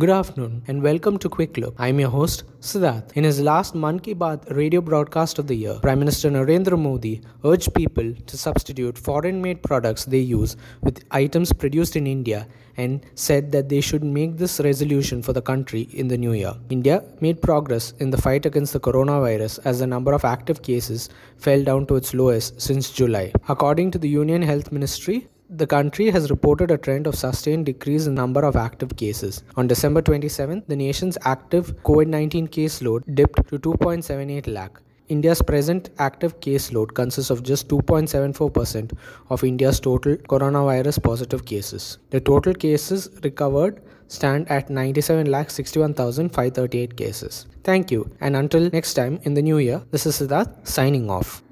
Good afternoon and welcome to Quick Look. I'm your host, Siddharth. In his last Mann Ki Baat radio broadcast of the year, Prime Minister Narendra Modi urged people to substitute foreign made products they use with items produced in India and said that they should make this resolution for the country in the new year. India made progress in the fight against the coronavirus as the number of active cases fell down to its lowest since July. According to the Union Health Ministry, the country has reported a trend of sustained decrease in number of active cases. On December 27, the nation's active COVID-19 caseload dipped to 2.78 lakh. India's present active caseload consists of just 2.74% of India's total coronavirus positive cases. The total cases recovered stand at 97,61,538 cases. Thank you, and until next time in the new year, this is Siddharth signing off.